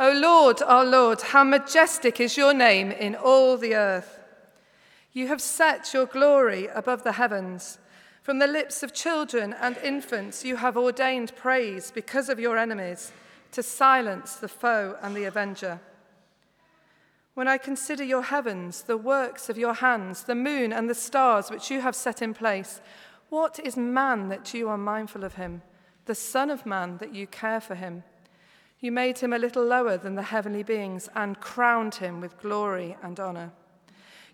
O Lord, our Lord, how majestic is your name in all the earth. You have set your glory above the heavens. From the lips of children and infants, you have ordained praise because of your enemies, to silence the foe and the avenger. When I consider your heavens, the works of your hands, the moon and the stars which you have set in place, what is man that you are mindful of him, the Son of Man that you care for him? You made him a little lower than the heavenly beings and crowned him with glory and honor.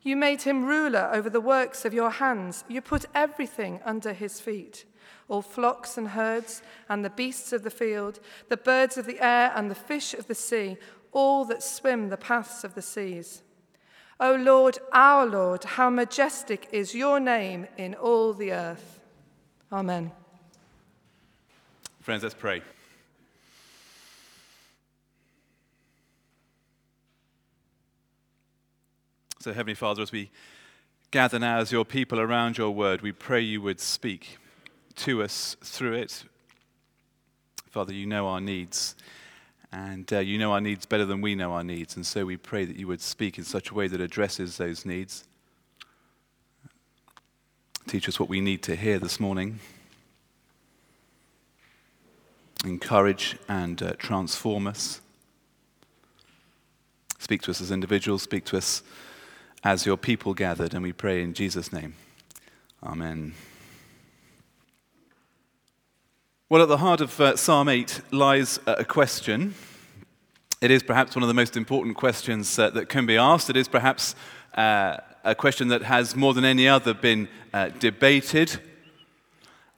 You made him ruler over the works of your hands. You put everything under his feet all flocks and herds, and the beasts of the field, the birds of the air, and the fish of the sea, all that swim the paths of the seas. O Lord, our Lord, how majestic is your name in all the earth. Amen. Friends, let's pray. So, Heavenly Father, as we gather now as your people around your word, we pray you would speak to us through it. Father, you know our needs, and uh, you know our needs better than we know our needs, and so we pray that you would speak in such a way that addresses those needs. Teach us what we need to hear this morning. Encourage and uh, transform us. Speak to us as individuals, speak to us as your people gathered, and we pray in Jesus' name. Amen. Well, at the heart of uh, Psalm 8 lies a question. It is perhaps one of the most important questions uh, that can be asked. It is perhaps uh, a question that has more than any other been uh, debated.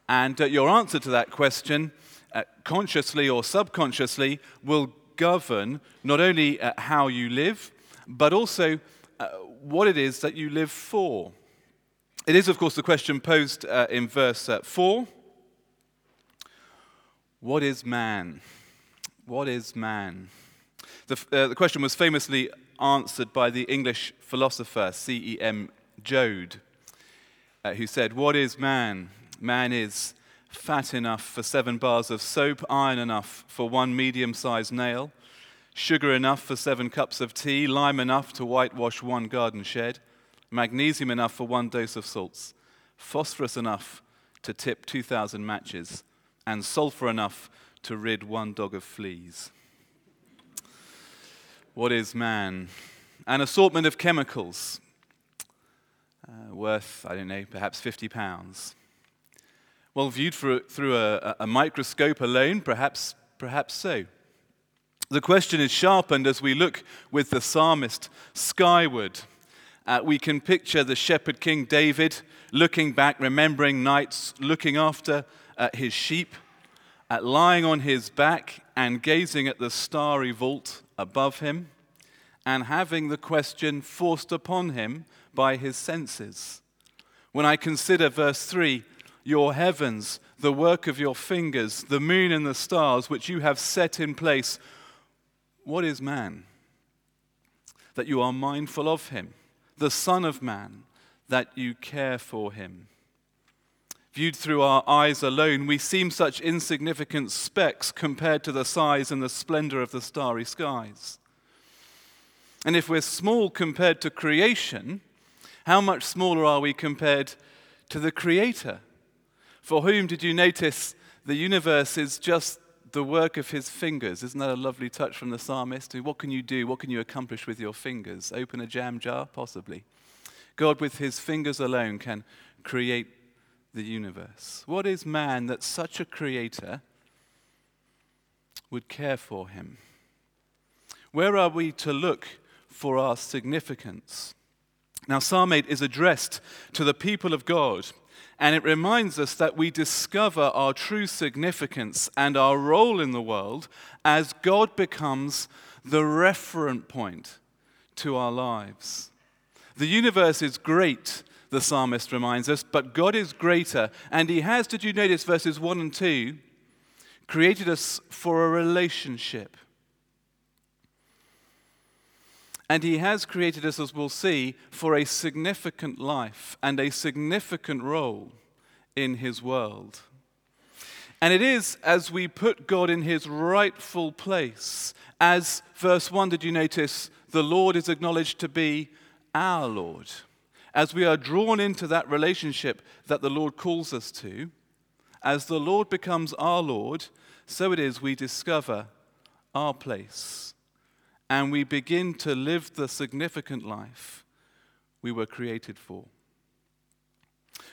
And uh, your answer to that question, uh, consciously or subconsciously, will govern not only how you live, but also what it is that you live for. It is, of course, the question posed uh, in verse uh, 4 What is man? What is man? The, uh, the question was famously answered by the English philosopher C.E.M. Joad, uh, who said, What is man? Man is fat enough for seven bars of soap, iron enough for one medium sized nail sugar enough for seven cups of tea, lime enough to whitewash one garden shed, magnesium enough for one dose of salts, phosphorus enough to tip 2,000 matches, and sulfur enough to rid one dog of fleas. What is man? An assortment of chemicals uh, worth, I don't know, perhaps 50 pounds. Well, viewed through a, a microscope alone, perhaps, perhaps so. The question is sharpened as we look with the psalmist skyward. Uh, we can picture the shepherd king David looking back, remembering nights, looking after uh, his sheep, uh, lying on his back and gazing at the starry vault above him, and having the question forced upon him by his senses. When I consider verse 3, your heavens, the work of your fingers, the moon and the stars, which you have set in place, what is man? That you are mindful of him, the Son of Man, that you care for him. Viewed through our eyes alone, we seem such insignificant specks compared to the size and the splendor of the starry skies. And if we're small compared to creation, how much smaller are we compared to the Creator? For whom did you notice the universe is just the work of his fingers. Isn't that a lovely touch from the psalmist? What can you do? What can you accomplish with your fingers? Open a jam jar? Possibly. God, with his fingers alone, can create the universe. What is man that such a creator would care for him? Where are we to look for our significance? Now, Psalm 8 is addressed to the people of God and it reminds us that we discover our true significance and our role in the world as God becomes the referent point to our lives. The universe is great, the psalmist reminds us, but God is greater. And He has, did you notice verses 1 and 2, created us for a relationship. And He has created us, as we'll see, for a significant life and a significant role in His world. And it is as we put God in his rightful place, as verse 1, did you notice, the Lord is acknowledged to be our Lord. As we are drawn into that relationship that the Lord calls us to, as the Lord becomes our Lord, so it is we discover our place and we begin to live the significant life we were created for.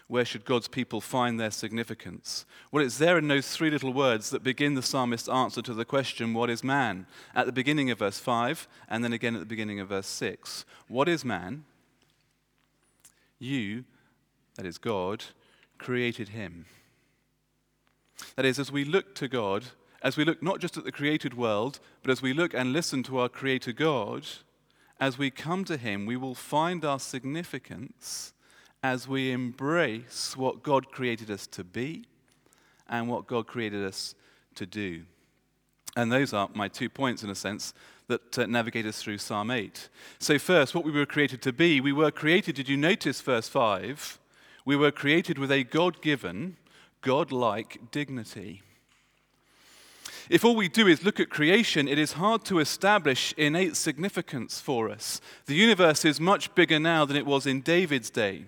Where should God's people find their significance? Well, it's there in those three little words that begin the psalmist's answer to the question, What is man? At the beginning of verse 5, and then again at the beginning of verse 6. What is man? You, that is God, created him. That is, as we look to God, as we look not just at the created world, but as we look and listen to our Creator God, as we come to Him, we will find our significance as we embrace what God created us to be and what God created us to do. And those are my two points, in a sense, that uh, navigate us through Psalm 8. So, first, what we were created to be. We were created, did you notice verse 5? We were created with a God given, God like dignity. If all we do is look at creation, it is hard to establish innate significance for us. The universe is much bigger now than it was in David's day.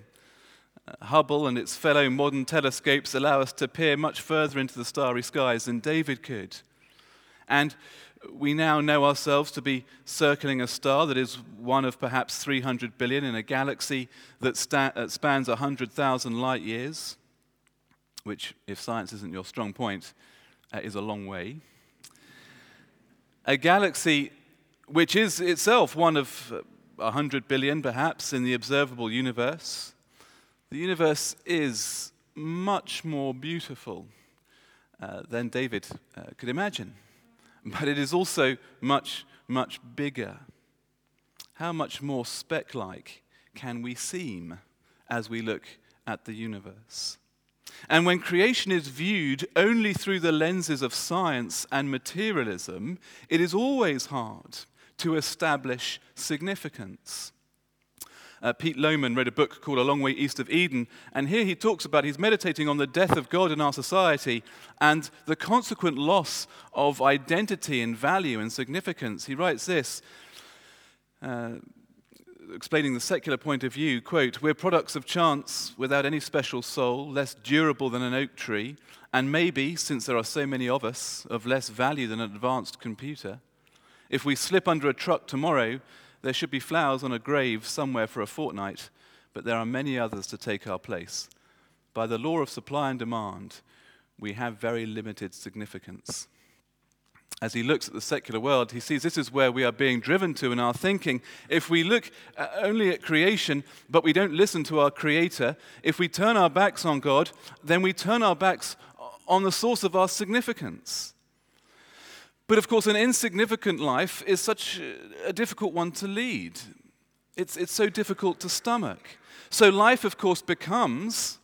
Hubble and its fellow modern telescopes allow us to peer much further into the starry skies than David could. And we now know ourselves to be circling a star that is one of perhaps 300 billion in a galaxy that sta- uh, spans 100,000 light years, which, if science isn't your strong point, uh, is a long way. A galaxy which is itself one of 100 billion, perhaps, in the observable universe. The universe is much more beautiful uh, than David uh, could imagine, but it is also much, much bigger. How much more speck like can we seem as we look at the universe? And when creation is viewed only through the lenses of science and materialism, it is always hard to establish significance. Uh, Pete Lowman wrote a book called A Long Way East of Eden, and here he talks about he's meditating on the death of God in our society and the consequent loss of identity and value and significance. He writes this. Uh, explaining the secular point of view, quote, we're products of chance without any special soul, less durable than an oak tree, and maybe, since there are so many of us, of less value than an advanced computer. If we slip under a truck tomorrow, there should be flowers on a grave somewhere for a fortnight, but there are many others to take our place. By the law of supply and demand, we have very limited significance. As he looks at the secular world, he sees this is where we are being driven to in our thinking. If we look uh, only at creation, but we don't listen to our Creator, if we turn our backs on God, then we turn our backs on the source of our significance. But of course, an insignificant life is such a difficult one to lead. It's, it's so difficult to stomach. So, life, of course, becomes,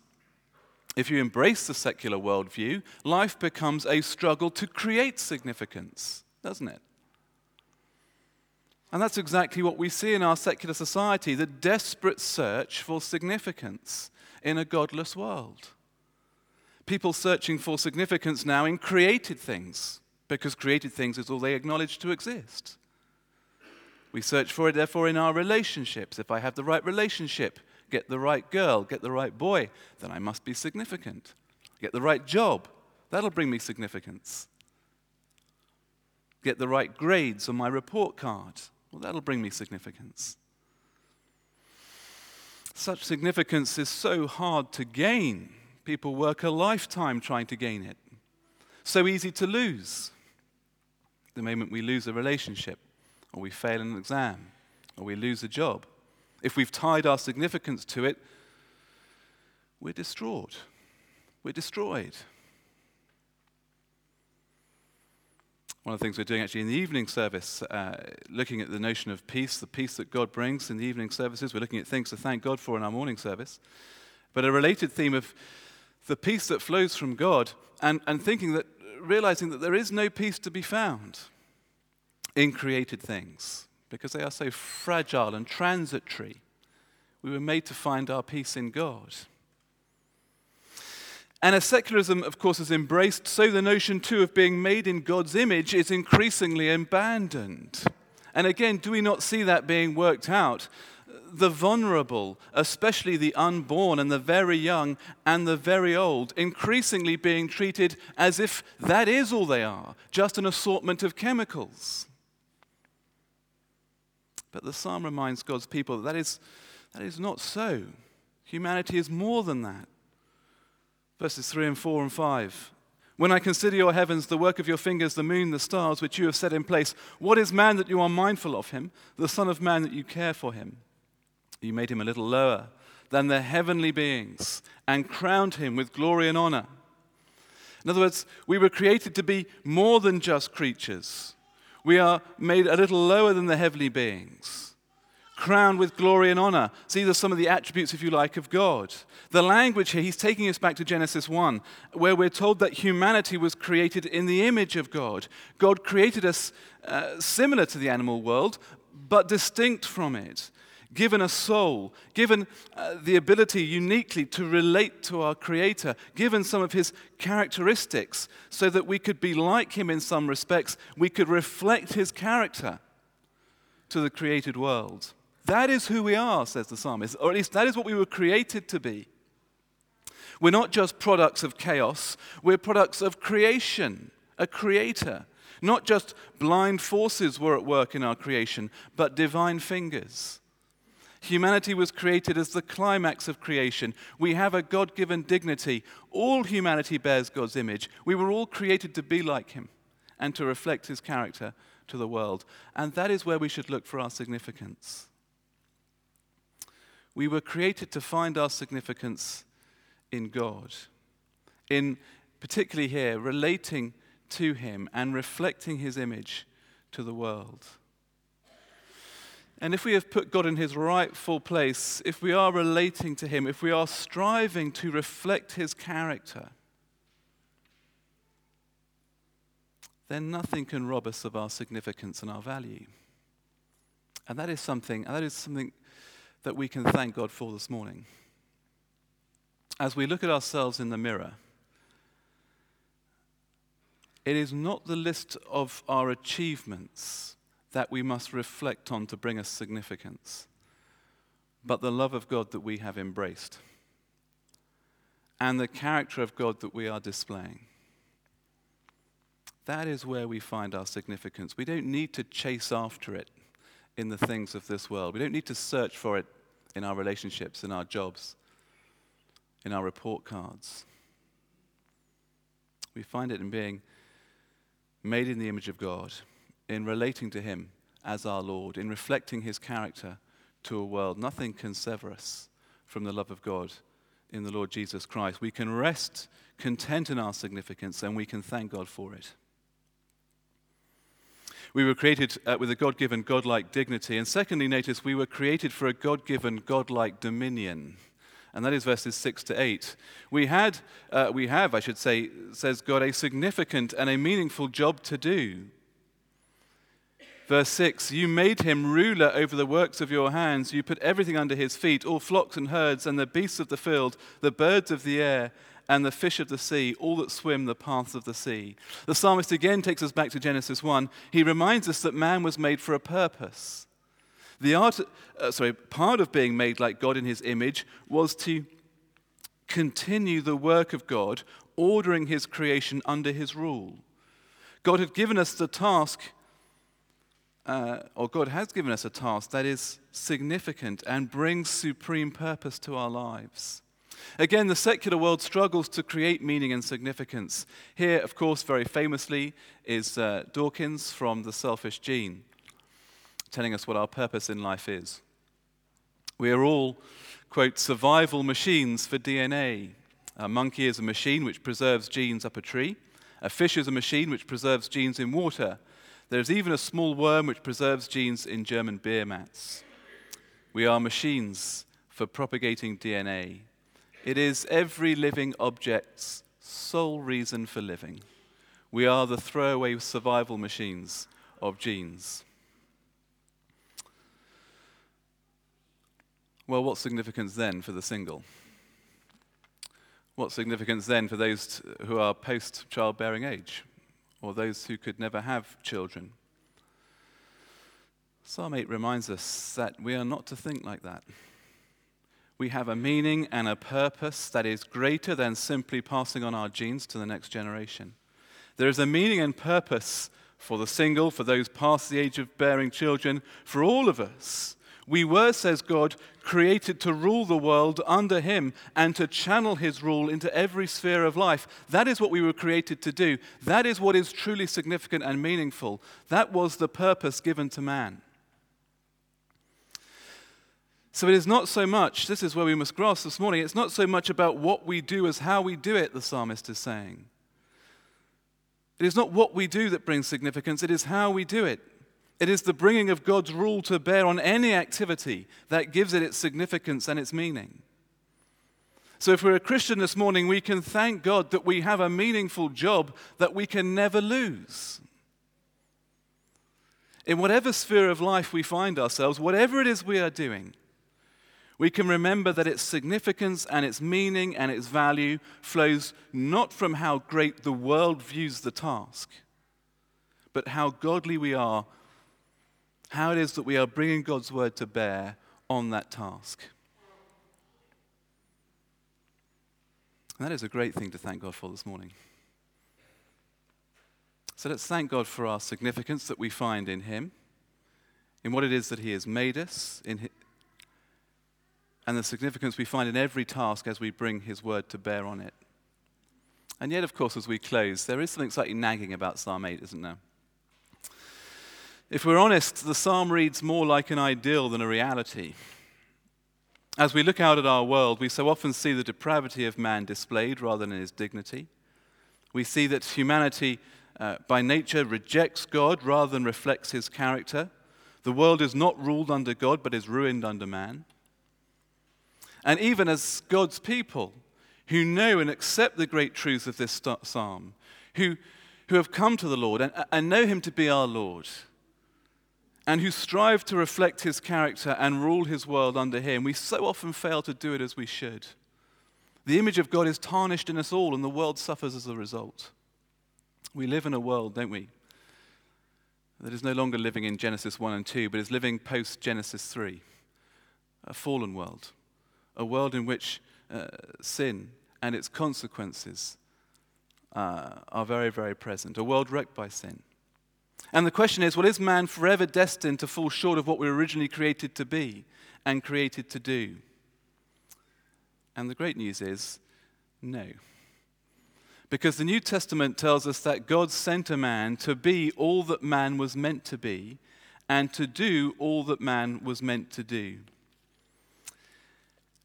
if you embrace the secular worldview, life becomes a struggle to create significance, doesn't it? And that's exactly what we see in our secular society the desperate search for significance in a godless world. People searching for significance now in created things because created things is all they acknowledge to exist. We search for it, therefore, in our relationships. If I have the right relationship, get the right girl, get the right boy, then I must be significant. Get the right job, that'll bring me significance. Get the right grades on my report card, well, that'll bring me significance. Such significance is so hard to gain. People work a lifetime trying to gain it. So easy to lose the moment we lose a relationship, or we fail an exam, or we lose a job. If we've tied our significance to it, we're distraught. We're destroyed. One of the things we're doing actually in the evening service, uh, looking at the notion of peace, the peace that God brings in the evening services, we're looking at things to thank God for in our morning service. But a related theme of the peace that flows from God and, and thinking that realizing that there is no peace to be found in created things because they are so fragile and transitory. We were made to find our peace in God. And as secularism, of course, is embraced, so the notion too of being made in God's image is increasingly abandoned. And again, do we not see that being worked out? The vulnerable, especially the unborn and the very young and the very old, increasingly being treated as if that is all they are, just an assortment of chemicals. But the psalm reminds God's people that that is, that is not so. Humanity is more than that. Verses 3 and 4 and 5. When I consider your heavens, the work of your fingers, the moon, the stars, which you have set in place, what is man that you are mindful of him, the Son of Man that you care for him? You made him a little lower than the heavenly beings and crowned him with glory and honor. In other words, we were created to be more than just creatures. We are made a little lower than the heavenly beings crowned with glory and honor. So these are some of the attributes, if you like, of God. The language here, he's taking us back to Genesis 1, where we're told that humanity was created in the image of God. God created us uh, similar to the animal world, but distinct from it. Given a soul, given uh, the ability uniquely to relate to our Creator, given some of His characteristics so that we could be like Him in some respects, we could reflect His character to the created world. That is who we are, says the psalmist, or at least that is what we were created to be. We're not just products of chaos, we're products of creation, a creator. Not just blind forces were at work in our creation, but divine fingers. Humanity was created as the climax of creation. We have a God given dignity. All humanity bears God's image. We were all created to be like Him and to reflect His character to the world. And that is where we should look for our significance. We were created to find our significance in God, in particularly here, relating to Him and reflecting His image to the world. And if we have put God in his rightful place, if we are relating to him, if we are striving to reflect his character, then nothing can rob us of our significance and our value. And that is something, that is something that we can thank God for this morning. As we look at ourselves in the mirror, it is not the list of our achievements that we must reflect on to bring us significance, but the love of God that we have embraced and the character of God that we are displaying. That is where we find our significance. We don't need to chase after it in the things of this world. We don't need to search for it in our relationships, in our jobs, in our report cards. We find it in being made in the image of God, in relating to Him as our Lord, in reflecting His character to a world. Nothing can sever us from the love of God in the Lord Jesus Christ. We can rest content in our significance and we can thank God for it. We were created uh, with a God given, God like dignity. And secondly, notice we were created for a God given, God like dominion. And that is verses 6 to 8. We, had, uh, we have, I should say, says God, a significant and a meaningful job to do. Verse 6 You made him ruler over the works of your hands. You put everything under his feet all flocks and herds, and the beasts of the field, the birds of the air, and the fish of the sea, all that swim the paths of the sea. The psalmist again takes us back to Genesis 1. He reminds us that man was made for a purpose. The art, uh, sorry, part of being made like God in his image was to continue the work of God, ordering his creation under his rule. God had given us the task, uh, or God has given us a task that is significant and brings supreme purpose to our lives. Again, the secular world struggles to create meaning and significance. Here, of course, very famously, is uh, Dawkins from The Selfish Gene, telling us what our purpose in life is. We are all, quote, survival machines for DNA. A monkey is a machine which preserves genes up a tree. A fish is a machine which preserves genes in water. There's even a small worm which preserves genes in German beer mats. We are machines for propagating DNA. It is every living object's sole reason for living. We are the throwaway survival machines of genes. Well, what significance then for the single? What significance then for those who are post childbearing age or those who could never have children? Psalm 8 reminds us that we are not to think like that. We have a meaning and a purpose that is greater than simply passing on our genes to the next generation. There is a meaning and purpose for the single, for those past the age of bearing children, for all of us. We were, says God, created to rule the world under Him and to channel His rule into every sphere of life. That is what we were created to do. That is what is truly significant and meaningful. That was the purpose given to man. So it is not so much, this is where we must grasp this morning, it's not so much about what we do as how we do it, the psalmist is saying. It is not what we do that brings significance, it is how we do it. It is the bringing of God's rule to bear on any activity that gives it its significance and its meaning. So, if we're a Christian this morning, we can thank God that we have a meaningful job that we can never lose. In whatever sphere of life we find ourselves, whatever it is we are doing, we can remember that its significance and its meaning and its value flows not from how great the world views the task, but how godly we are, how it is that we are bringing God's word to bear on that task. And that is a great thing to thank God for this morning. So let's thank God for our significance that we find in Him, in what it is that He has made us, in and the significance we find in every task as we bring His word to bear on it. And yet, of course, as we close, there is something slightly nagging about Psalm 8, isn't there? If we're honest, the psalm reads more like an ideal than a reality. As we look out at our world, we so often see the depravity of man displayed rather than his dignity. We see that humanity, uh, by nature, rejects God rather than reflects his character. The world is not ruled under God, but is ruined under man. And even as God's people who know and accept the great truths of this psalm, who, who have come to the Lord and, and know Him to be our Lord, and who strive to reflect His character and rule His world under Him, we so often fail to do it as we should. The image of God is tarnished in us all, and the world suffers as a result. We live in a world, don't we, that is no longer living in Genesis 1 and 2, but is living post Genesis 3, a fallen world a world in which uh, sin and its consequences uh, are very, very present, a world wrecked by sin. And the question is well, is man forever destined to fall short of what we were originally created to be and created to do? And the great news is no. Because the New Testament tells us that God sent a man to be all that man was meant to be and to do all that man was meant to do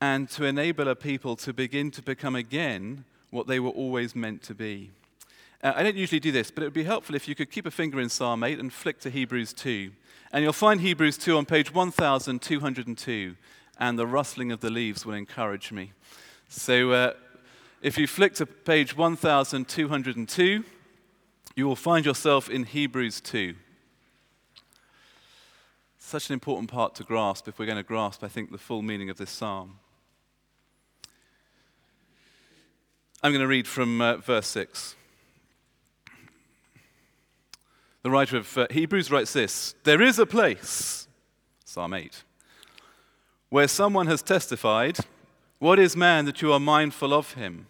and to enable a people to begin to become again what they were always meant to be. Uh, I don't usually do this, but it would be helpful if you could keep a finger in Psalm 8 and flick to Hebrews 2. And you'll find Hebrews 2 on page 1202, and the rustling of the leaves will encourage me. So uh, if you flick to page 1202, you will find yourself in Hebrews 2. Such an important part to grasp if we're going to grasp, I think, the full meaning of this psalm. I'm going to read from uh, verse 6. The writer of uh, Hebrews writes this There is a place, Psalm 8, where someone has testified, What is man that you are mindful of him?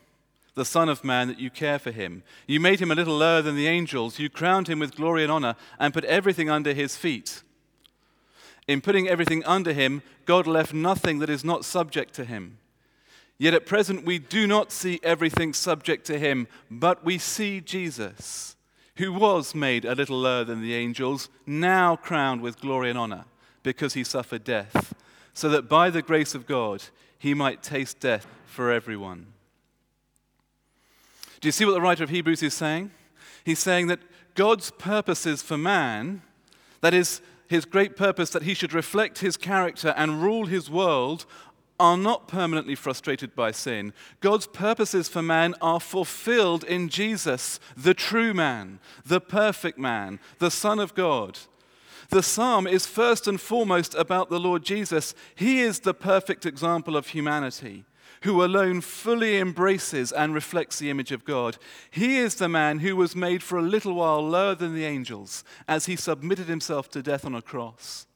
The Son of Man that you care for him. You made him a little lower than the angels. You crowned him with glory and honor and put everything under his feet. In putting everything under him, God left nothing that is not subject to him. Yet at present, we do not see everything subject to him, but we see Jesus, who was made a little lower than the angels, now crowned with glory and honor, because he suffered death, so that by the grace of God he might taste death for everyone. Do you see what the writer of Hebrews is saying? He's saying that God's purposes for man, that is, his great purpose that he should reflect his character and rule his world, are not permanently frustrated by sin. God's purposes for man are fulfilled in Jesus, the true man, the perfect man, the Son of God. The psalm is first and foremost about the Lord Jesus. He is the perfect example of humanity who alone fully embraces and reflects the image of God. He is the man who was made for a little while lower than the angels as he submitted himself to death on a cross,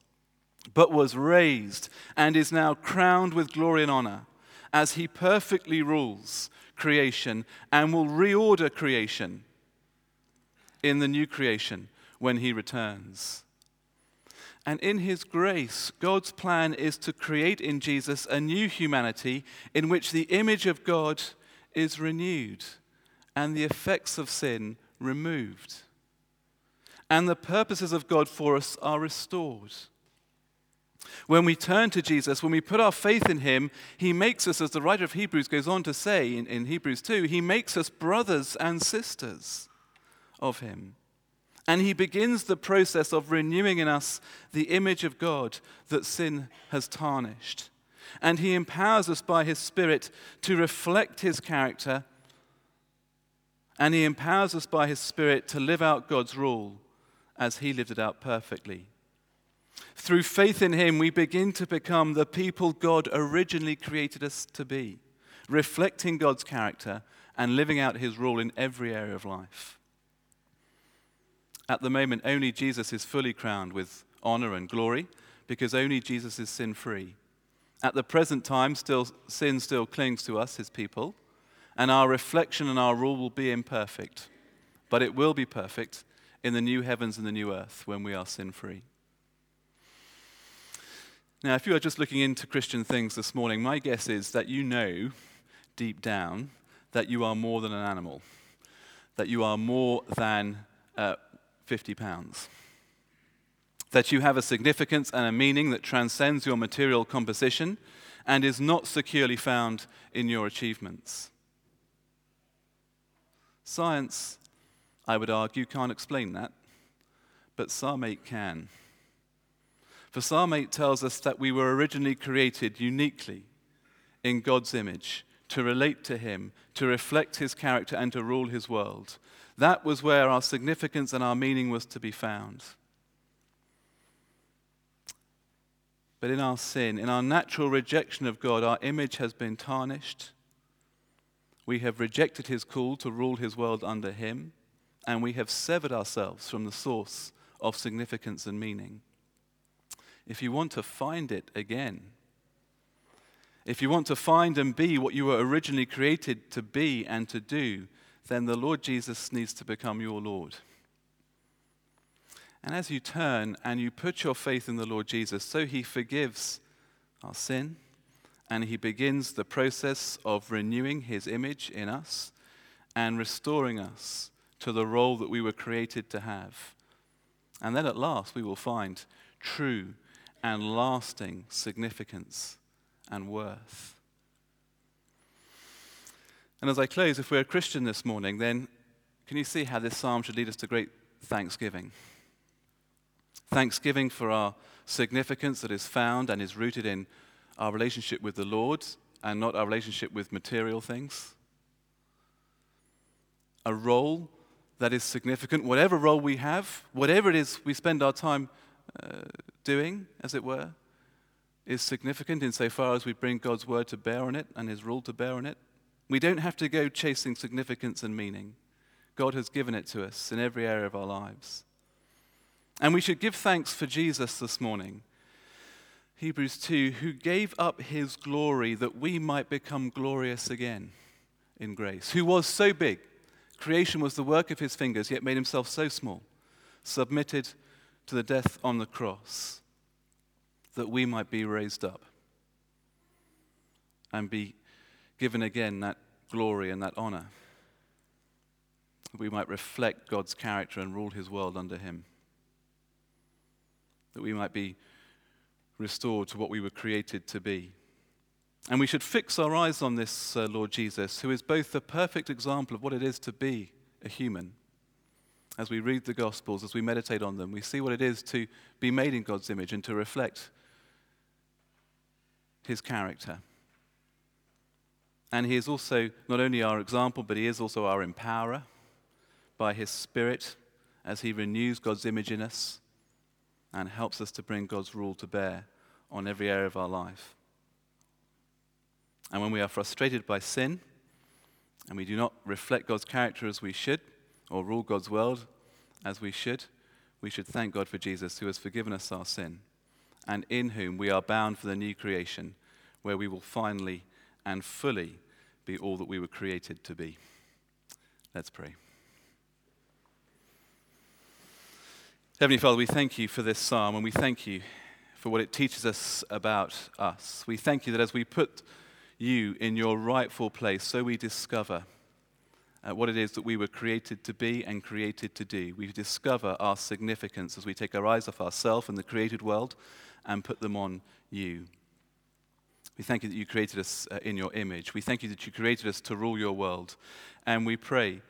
but was raised and is now crowned with glory and honor as he perfectly rules creation and will reorder creation in the new creation when he returns. And in his grace, God's plan is to create in Jesus a new humanity in which the image of God is renewed and the effects of sin removed. And the purposes of God for us are restored. When we turn to Jesus, when we put our faith in him, he makes us, as the writer of Hebrews goes on to say in, in Hebrews 2, he makes us brothers and sisters of him. And he begins the process of renewing in us the image of God that sin has tarnished. And he empowers us by his Spirit to reflect his character. And he empowers us by his Spirit to live out God's rule as he lived it out perfectly. Through faith in him, we begin to become the people God originally created us to be, reflecting God's character and living out his rule in every area of life. At the moment, only Jesus is fully crowned with honor and glory because only Jesus is sin free. At the present time, still, sin still clings to us, his people, and our reflection and our rule will be imperfect. But it will be perfect in the new heavens and the new earth when we are sin free. Now, if you are just looking into Christian things this morning, my guess is that you know deep down that you are more than an animal, that you are more than uh, 50 pounds. That you have a significance and a meaning that transcends your material composition and is not securely found in your achievements. Science, I would argue, can't explain that, but 8 can. For Psalm 8 tells us that we were originally created uniquely in God's image to relate to Him, to reflect His character, and to rule His world. That was where our significance and our meaning was to be found. But in our sin, in our natural rejection of God, our image has been tarnished. We have rejected his call to rule his world under him, and we have severed ourselves from the source of significance and meaning. If you want to find it again, if you want to find and be what you were originally created to be and to do, then the Lord Jesus needs to become your Lord. And as you turn and you put your faith in the Lord Jesus, so he forgives our sin and he begins the process of renewing his image in us and restoring us to the role that we were created to have. And then at last we will find true and lasting significance and worth. And as I close, if we're a Christian this morning, then can you see how this psalm should lead us to great thanksgiving? Thanksgiving for our significance that is found and is rooted in our relationship with the Lord and not our relationship with material things. A role that is significant, whatever role we have, whatever it is we spend our time uh, doing, as it were, is significant insofar as we bring God's word to bear on it and his rule to bear on it. We don't have to go chasing significance and meaning. God has given it to us in every area of our lives. And we should give thanks for Jesus this morning. Hebrews 2, who gave up his glory that we might become glorious again in grace, who was so big, creation was the work of his fingers, yet made himself so small, submitted to the death on the cross, that we might be raised up and be given again that glory and that honor. That we might reflect God's character and rule his world under him. That we might be restored to what we were created to be. And we should fix our eyes on this uh, Lord Jesus, who is both the perfect example of what it is to be a human. As we read the Gospels, as we meditate on them, we see what it is to be made in God's image and to reflect his character. And he is also not only our example, but he is also our empowerer by his Spirit as he renews God's image in us and helps us to bring God's rule to bear on every area of our life. And when we are frustrated by sin and we do not reflect God's character as we should or rule God's world as we should, we should thank God for Jesus who has forgiven us our sin and in whom we are bound for the new creation where we will finally and fully be all that we were created to be. Let's pray. Heavenly Father, we thank you for this psalm and we thank you for what it teaches us about us. We thank you that as we put you in your rightful place, so we discover what it is that we were created to be and created to do. We discover our significance as we take our eyes off ourselves and the created world and put them on you. We thank you that you created us uh, in your image. We thank you that you created us to rule your world. And we pray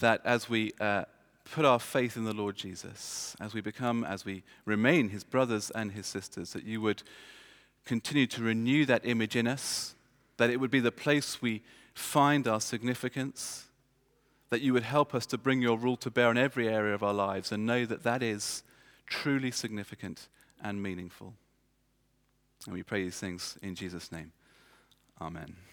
that as we uh, put our faith in the Lord Jesus, as we become, as we remain his brothers and his sisters, that you would continue to renew that image in us, that it would be the place we find our significance, that you would help us to bring your rule to bear in every area of our lives and know that that is truly significant and meaningful. And we pray these things in Jesus' name. Amen.